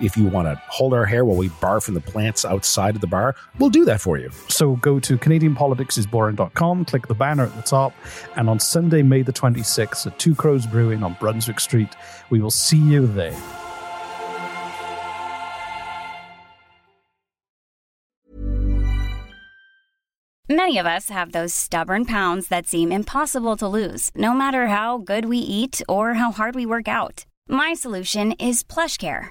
If you want to hold our hair while we barf from the plants outside of the bar, we'll do that for you. So go to CanadianPoliticsIsBoring.com, click the banner at the top, and on Sunday, May the 26th at Two Crows Brewing on Brunswick Street, we will see you there. Many of us have those stubborn pounds that seem impossible to lose, no matter how good we eat or how hard we work out. My solution is PlushCare.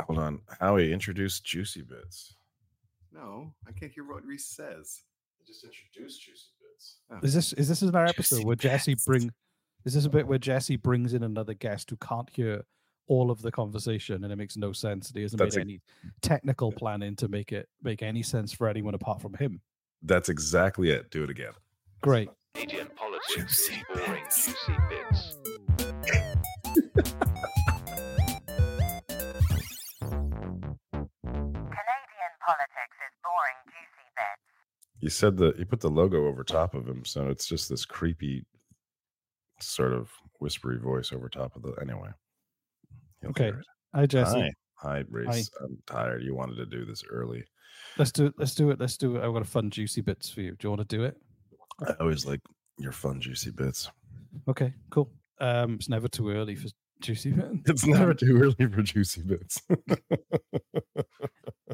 Hold on. Howie, introduce Juicy Bits. No, I can't hear what Reese says. I just introduced Juicy Bits. Oh. Is this is this another episode Jesse where Jesse Best. bring is this a bit oh. where Jesse brings in another guest who can't hear all of the conversation and it makes no sense and he hasn't That's made a- any technical planning to make it make any sense for anyone apart from him. That's exactly it. Do it again. Great. Canadian politics Juicy boring bits. juicy bits. politics is boring, juicy bits. You said that you put the logo over top of him, so it's just this creepy sort of whispery voice over top of the. Anyway. Okay. hear it. Hi Jesse. Hi. Hi, Reese. I'm tired. You wanted to do this early. Let's do it. Let's do it. Let's do it. I've got a fun juicy bits for you. Do you want to do it? I always like your fun, juicy bits. Okay, cool. Um it's never too early for juicy bits. It's never too early for juicy bits.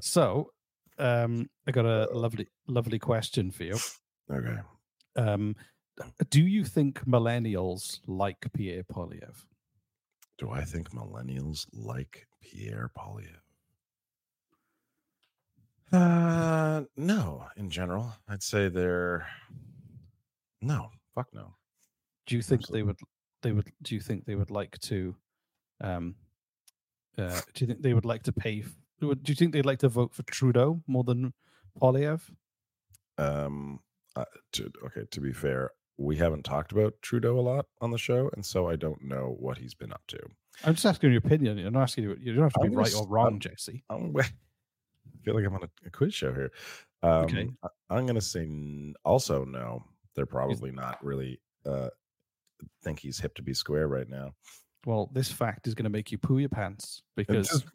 So um I got a lovely lovely question for you. okay. Um do you think millennials like Pierre Poilievre? Do I think millennials like Pierre Poilievre? Uh, no. In general, I'd say they're no. Fuck no. Do you think they would they would do you think they would like to um uh do you think they would like to pay do you think they'd like to vote for Trudeau more than Poilievre? Um, uh, to, okay. To be fair, we haven't talked about Trudeau a lot on the show, and so I don't know what he's been up to. I'm just asking your opinion. You're not asking you. You don't have to I'm be gonna right or wrong, I'm- Jesse. I'm, I feel like I'm on a, quiz show here. Um, Okay. I- I'm gonna say n- also no. They're probably not really uh think he's hip to be square right now. Well, this fact is going to make you poo your pants because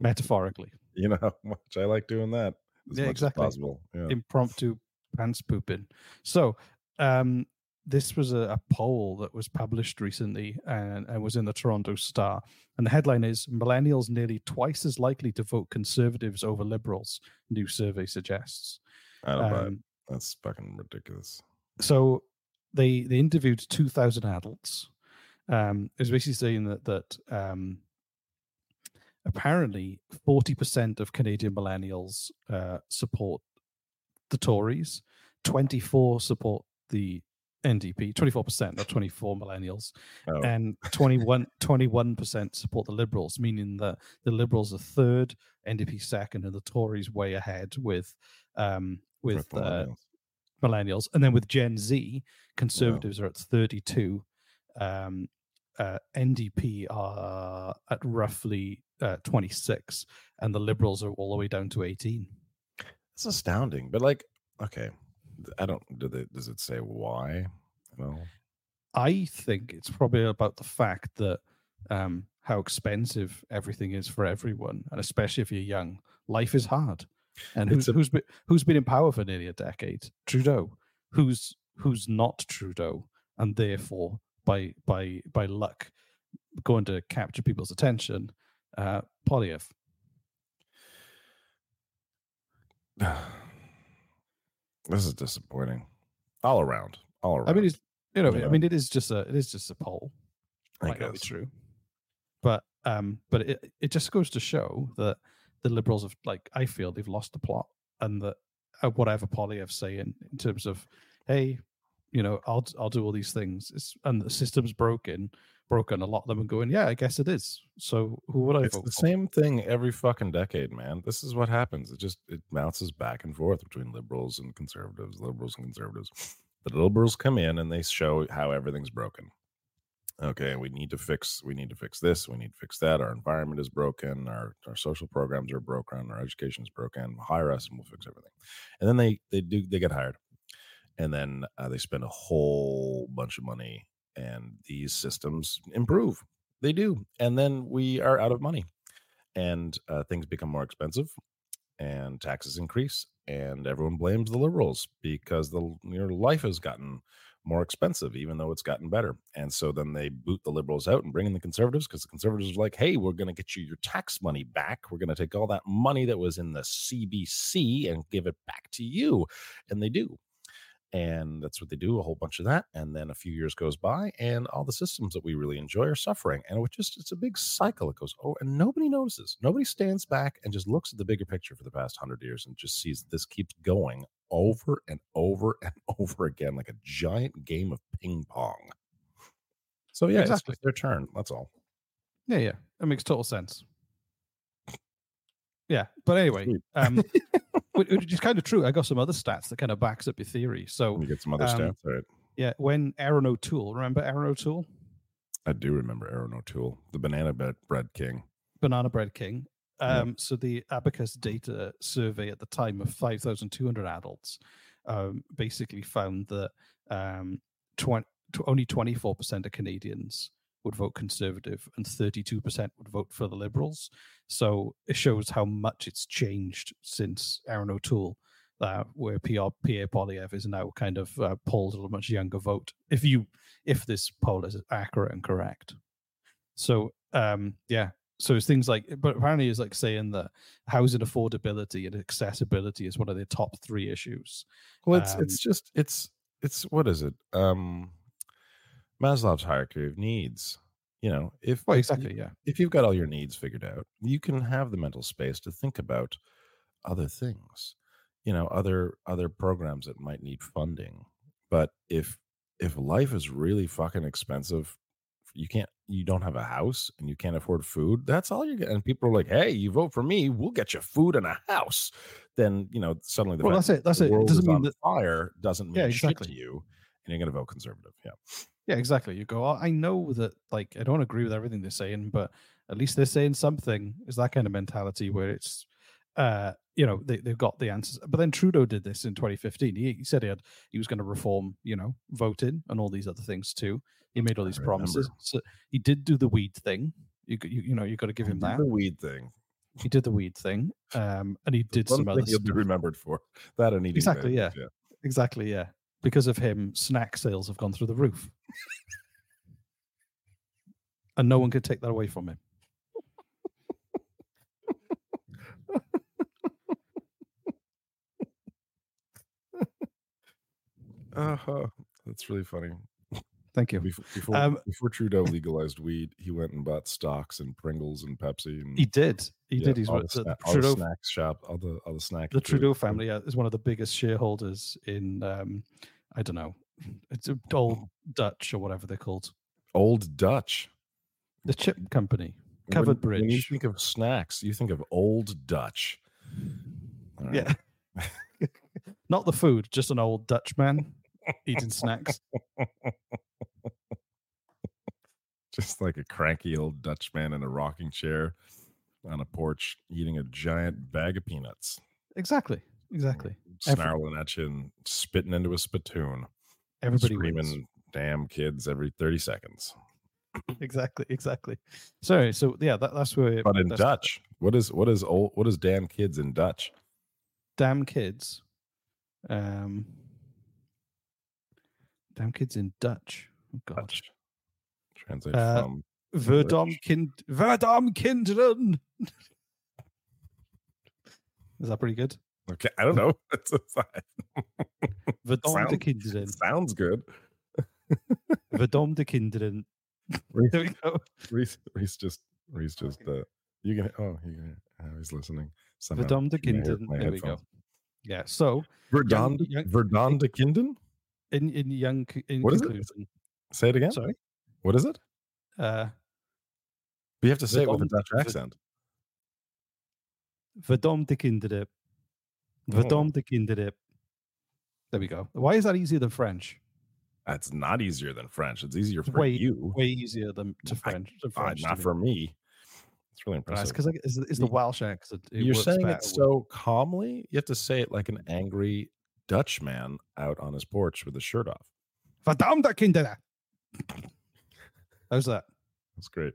metaphorically, you know how much I like doing that as Yeah, much exactly. as possible. Yeah. impromptu pants pooping. So, um, this was a, a poll that was published recently and, and was in the Toronto Star. And the headline is Millennials nearly twice as likely to vote conservatives over liberals, new survey suggests. I don't buy. Um, That's fucking ridiculous. so they they interviewed 2000 adults um it was basically saying that that um apparently 40% of canadian millennials uh support the tories 24 support the NDP, 24%, not 24 millennials, Oh, and 21, 21% support the Liberals, meaning that the Liberals are third, NDP second, and the Tories way ahead with um, with uh, millennials. millennials. And then with Gen Z, conservatives are at 32. Um, uh, NDP are at roughly uh, 26, and the Liberals are all the way down to 18. it's astounding. But like, okay, I don't. Do they, does it say why? No. I think it's probably about the fact that um, how expensive everything is for everyone, and especially if you're young, life is hard. And who's a- who's been who's been in power for nearly a decade? Trudeau. Who's who's not Trudeau, and therefore by by by luck going to capture people's attention, uh, Poilievre. this is disappointing. All around. All around. I mean, it's you know, I mean, it is just a it is just a poll. I might not be guess. true. But um, but it it just goes to show that the liberals have like I feel they've lost the plot, and that uh, whatever Poilievre saying in terms of, hey, you know, I'll I'll do all these things, it's, and the system's broken, broken. A lot of them are going, yeah, I guess it is. So who would I It's the for? same thing every fucking decade, man. This is what happens. It just it bounces back and forth between liberals and conservatives, liberals and conservatives. The liberals come in and they show how everything's broken. Okay, we need to fix we need to fix this, we need to fix that. Our environment is broken, our our social programs are broken, our education is broken. Hire us and we'll fix everything. And then they they do they get hired. And then uh, they spend a whole bunch of money and these systems improve. They do. And then we are out of money and uh, things become more expensive and taxes increase and everyone blames the liberals because the your life has gotten more expensive even though it's gotten better and so then they boot the liberals out and bring in the conservatives because the conservatives are like hey we're going to get you your tax money back we're going to take all that money that was in the cbc and give it back to you and they do and that's what they do a whole bunch of that and then a few years goes by and all the systems that we really enjoy are suffering and it just it's a big cycle it goes oh and nobody notices nobody stands back and just looks at the bigger picture for the past 100 years and just sees this keeps going over and over and over again like a giant game of ping pong so yeah Exactly. it's their turn that's all Yeah, yeah, that makes total sense. Yeah, but anyway, um, which is kind of true. I got some other stats that kind of backs up your theory. So you get some other um, stats right yeah, when Erin O'Toole, remember Erin O'Toole, i do remember erin o'toole the banana bread, king Banana Bread King. Yeah. Um, So the Abacus data survey at the time of 5,200 adults um, basically found that um, 20, only 24% of Canadians would vote Conservative and 32% would vote for the Liberals. So it shows how much it's changed since Erin O'Toole, uh, where PR, Pierre Poilievre is now kind of uh, polled a much younger vote. If you if this poll is accurate and correct. So um, yeah, so it's things like, but apparently it's like saying that housing affordability and accessibility is one of the top three issues. Well, it's Um, it's just it's it's what is it? Um Maslow's hierarchy of needs. You know, if Well, exactly, you- yeah. if you've got all your needs figured out, you can have the mental space to think about other things. You know, other other programs that might need funding. But if if life is really fucking expensive, you can't you don't have a house and you can't afford food, that's all you get. And people are like, hey, you vote for me, we'll get you food and a house. Then, you know, suddenly the Well, that's it. That's it. It doesn't mean that- fire doesn't mean Yeah, shit exactly. to you, and you're going to vote conservative. Yeah, Yeah, exactly. You go, "Oh, I know that, like, I don't agree with everything they're saying, but at least they're saying something. Is that kind of mentality where it's, uh, you know, they, they've got the answers. But then Trudeau did this in 2015. He, he said he had, he was going to reform, you know, voting and all these other things too. He made all these promises. So he did do the weed thing. You, you, you know, you've got to give him that. the weed thing. He did the weed thing. Um, and he did One some other you'll be remembered for that and eating Exactly, bagels, yeah. Exactly, yeah. Because of him, snack sales have gone through the roof. and no one could take that away from him. Uh-huh. That's really funny. Thank you. Before before, Um, before Trudeau legalized weed, he went and bought stocks and Pringles and Pepsi. And He did. He yeah, did. He's all the, the, sna- all the Trudeau, snack shop, all the all the snack. the Trudeau family uh, is one of the biggest shareholders in, um, I don't know, it's old Dutch or whatever they're called. Old Dutch. The chip company, When- covered When you think of snacks, you think of Old Dutch. Right. Yeah. Not the food, just an old Dutch man eating snacks. Just like a cranky old Dutch man in a rocking chair on a porch eating a giant bag of peanuts, Exactly. Exactly. Every- snarling at you and spitting into a spittoon, Everybody screaming wins. damn kids every 30 seconds. Exactly. Exactly. Sorry. So yeah, that, that's where. But in Dutch, what is what is old what is damn kids in Dutch? damn kids. Um, damn kids in Dutch. Oh. Dutch. Translate Uh, from Verdom Dutch. kind. Verdom kinderen. Is that pretty good? Okay, I don't know. It's a, Verdom de Sounds- kinderen. sounds good. Verdom de kinderen. Reese, There we go. Reese, Reese just Reese just uh you can oh you can oh, he's listening. Somehow. Verdom de through my head- kinderen. There we go. Yeah. So Verdon young- Verdon de Kinden? in in young in What is it? Say it again. sorry. What is it? Uh, But you have to say it with a Dutch accent. Verdom de kinderen. Oh. De kinderen. There we go. Why is that easier than French? That's not easier than French. It's easier for way you. way easier than to I- French. to Uh, French to not me. for me. It's really impressive. because it's, it's the Welsh accent. It You're saying it so calmly. You have to say it like an angry Dutch man out on his porch with his shirt off. Verdammte Kinderen. How's that? That's great.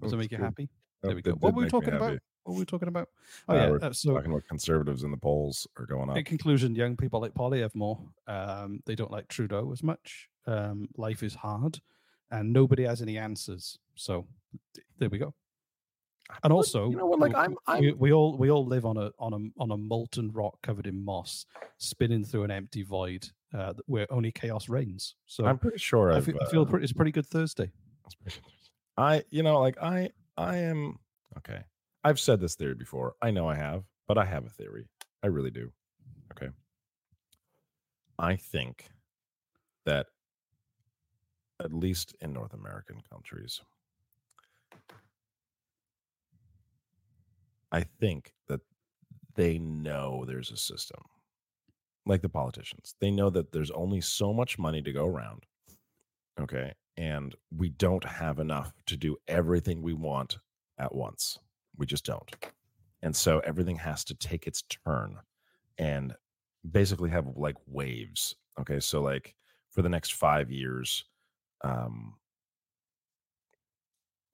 Does that make you happy? There we go. What were we talking about? What were we talking about? Oh Uh, yeah. uh, so Talking about conservatives in the polls are going up. in conclusion, young people like Poilievre more. Um, they don't like Trudeau as much. Um, life is hard, and nobody has any answers. So there we go. And also, you know what, like, we- I'm- we, I'm- we all we all live on a on a on a molten rock covered in moss, spinning through an empty void uh, where only chaos reigns. So I'm pretty sure I feel, I feel uh, pretty, it's a pretty good Thursday. I, you know, like I, I am okay. I've said this theory before. I know I have, but I have a theory. I really do. Okay. I think that at least in North American countries, I think that they know there's a system. Like the politicians, they know that there's only so much money to go around. Okay. And we don't have enough to do everything we want at once. We just don't. And so everything has to take its turn and basically have like waves. Okay. So, like for the next five years, um,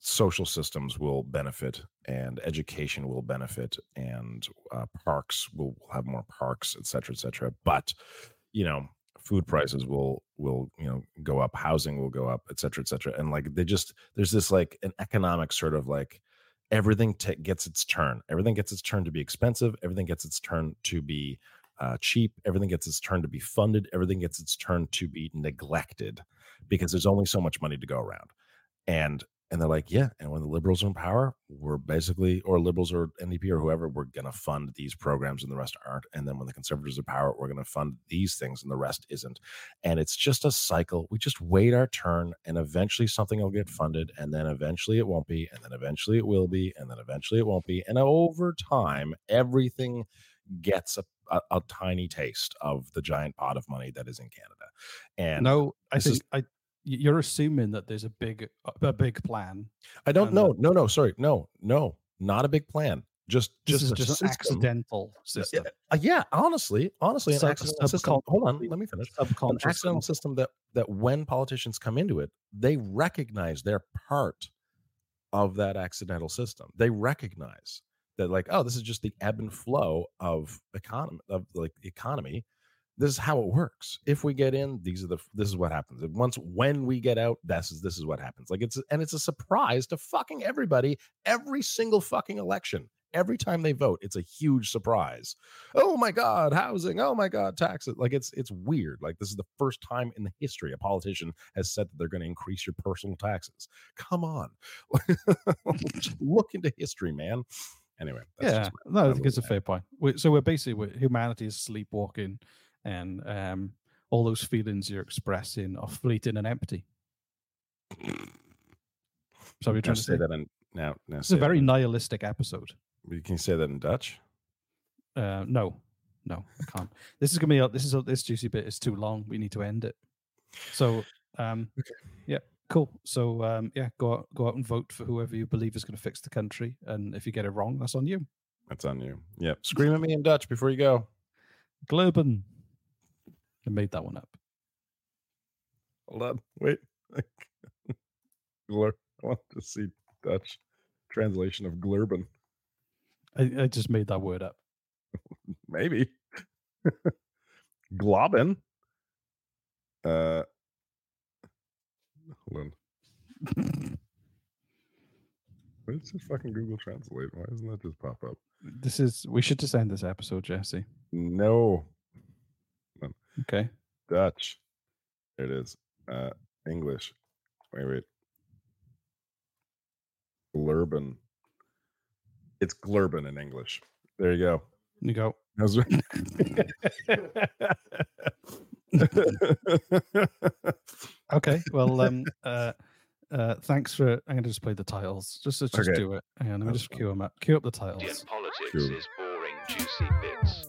social systems will benefit and education will benefit and uh, parks will have more parks et cetera et cetera but you know food prices will will you know go up housing will go up et cetera et cetera and like they just there's this like an economic sort of like everything ta gets its turn. Everything gets its turn to be expensive everything gets its turn to be uh, cheap everything gets its turn to be funded everything gets its turn to be neglected because there's only so much money to go around. And and they're like yeah and when the liberals are in power we're basically or liberals or ndp or whoever we're going to fund these programs and the rest aren't and then when the conservatives are power we're going to fund these things and the rest isn't. And it's just a cycle. We just wait our turn and eventually something will get funded and then eventually it won't be and then eventually it will be and then eventually it won't be. And over time everything gets a, a, a tiny taste of the giant pot of money that is in canada. And no, I this is- think I. You're assuming that there's a big a big plan. I don't know. that- No, no, sorry. No, no, not a big plan. Just, This just, just an accidental system. Uh, yeah, honestly, honestly, an Sub- accidental system. Hold on, let me finish. An accidental system that that when politicians come into it, they recognize they're part of that accidental system. They recognize that, like, oh, this is just the ebb and flow of economy of like the economy. This is how it works. If we get in, these are the this is what happens. And once when we get out, this is this is what happens. Like it's and it's a surprise to fucking everybody every single fucking election. Every time they vote, it's a huge surprise. Oh my god, housing. Oh my god, taxes. Like it's it's weird. Like this is the first time in the history a politician has said that they're going to increase your personal taxes. Come on. Look into history, man. Anyway, that's yeah, no, I think it's a fair point. We, so we're basically we're, humanity is sleepwalking, and um, all those feelings you're expressing are fleeting and empty. So we're trying to say say that in now. Now It's a very in- nihilistic episode. You can say that in Dutch. Uh, no, no, I can't. This is gonna be this is a, this juicy bit is too long. We need to end it. So, um, yeah, cool. So, um, yeah, go out, go out and vote for whoever you believe is going to fix the country. And if you get it wrong, that's on you. That's on you. Yep. Scream at me in Dutch before you go. Globen. I made that one up. Hold on. Wait. Glur. I want to see Dutch translation of glurben. I, I just made that word up. Maybe. Globin. Uh hold on. Does it fucking Google Translate? Why doesn't that just pop up? This is we should just end this episode, Jesse. No. Okay. Dutch. There it is. Uh English. Wait, wait. Glurben. It's glurben in English. There you go. You go. How's it? Okay. Well, um, uh, uh, thanks for. I'm going to just play the titles. Just let's just Okay. do it. Hang on, let me That's just cue them up. Cue up the titles. Indian politics Cool. is boring, juicy bits.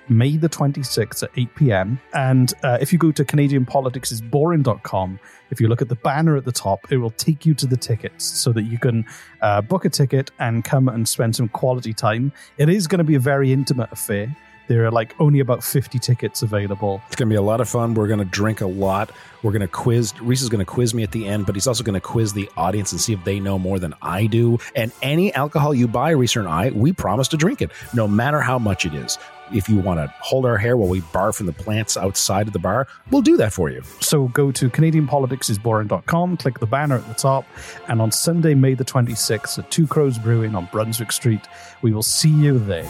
May the 26th at 8 p.m. And uh, if you go to CanadianPoliticsIsBoring.com, if you look at the banner at the top, it will take you to the tickets so that you can uh, book a ticket and come and spend some quality time. It is going to be a very intimate affair. There are like only about 50 tickets available. It's going to be a lot of fun. We're going to drink a lot. We're going to quiz. Reese is going to quiz me at the end, but he's also going to quiz the audience and see if they know more than I do. And any alcohol you buy, Reese and I, we promise to drink it, no matter how much it is. If you want to hold our hair while we barf in the plants outside of the bar, we'll do that for you. So go to CanadianPoliticsIsBoring.com, click the banner at the top, and on Sunday, May the 26th at Two Crows Brewing on Brunswick Street, we will see you there.